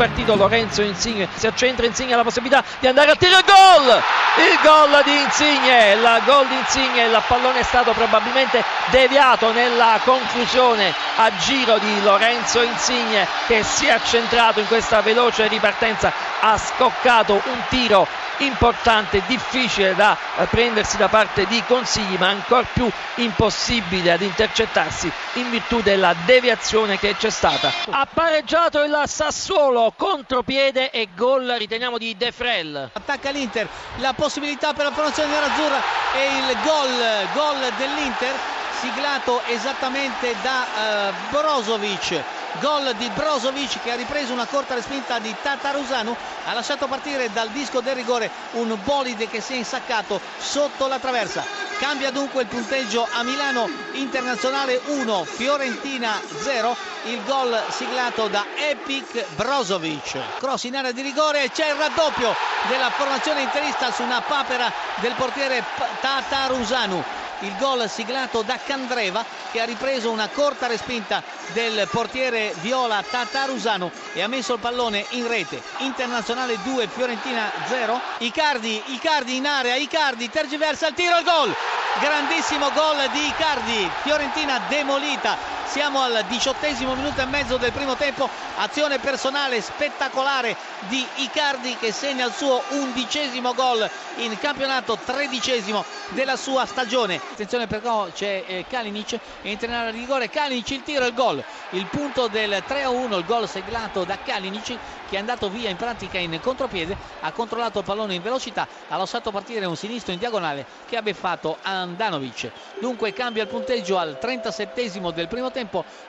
Ripartito Lorenzo Insigne si accentra Insigne la possibilità di andare a tiro gol! Il gol di Insigne il gol di Insigne il pallone è stato probabilmente deviato nella confusione a giro di Lorenzo Insigne che si è accentrato in questa veloce ripartenza ha scoccato un tiro importante, difficile da eh, prendersi da parte di Consigli, ma ancora più impossibile ad intercettarsi in virtù della deviazione che c'è stata. Ha pareggiato il Sassuolo, contropiede e gol riteniamo di De Frel. Attacca l'Inter, la possibilità per la formazione nerazzurra e il gol, gol dell'Inter siglato esattamente da uh, Brozovic. Gol di Brozovic che ha ripreso una corta respinta di Tatarusanu ha lasciato partire dal disco del rigore un bolide che si è insaccato sotto la traversa. Cambia dunque il punteggio a Milano Internazionale 1 Fiorentina 0 il gol siglato da Epic Brozovic. Cross in area di rigore c'è il raddoppio della formazione interista su una papera del portiere Tatarusanu il gol siglato da Candreva che ha ripreso una corta respinta del portiere Viola Tatarusano e ha messo il pallone in rete. Internazionale 2, Fiorentina 0. Icardi, Icardi in area, Icardi tergiversa il tiro, il gol! Grandissimo gol di Icardi, Fiorentina demolita siamo al diciottesimo minuto e mezzo del primo tempo, azione personale spettacolare di Icardi che segna il suo undicesimo gol in campionato, tredicesimo della sua stagione. Attenzione però c'è eh, Kalinic, entra in area di rigore, Kalinic il tiro e il gol, il punto del 3-1, il gol seglato da Kalinic che è andato via in pratica in contropiede, ha controllato il pallone in velocità, ha lasciato partire un sinistro in diagonale che ha beffato Andanovic. Dunque cambia il punteggio al 37 del primo tempo,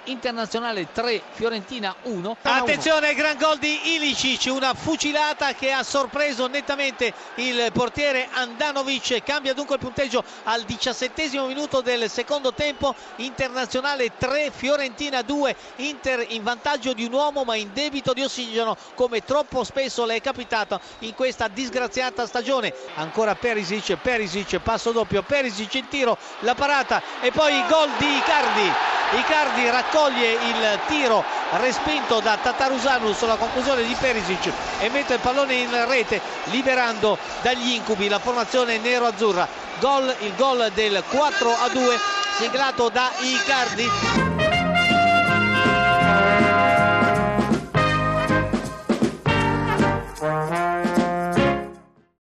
internazionale 3, Fiorentina 1. Attenzione, gran gol di Ilicic, una fucilata che ha sorpreso nettamente il portiere Andanovic, cambia dunque il punteggio al 17 minuto del secondo tempo, internazionale 3, Fiorentina 2, Inter in vantaggio di un uomo ma in debito di ossigeno come troppo spesso le è capitato in questa disgraziata stagione. Ancora Perisic, Perisic, passo doppio, Perisic il tiro, la parata e poi gol di Icardi. Icardi raccoglie il tiro respinto da Tatarusanu sulla conclusione di Perisic e mette il pallone in rete liberando dagli incubi la formazione nero-azzurra. Gol, il gol del 4 a 2 siglato da Icardi.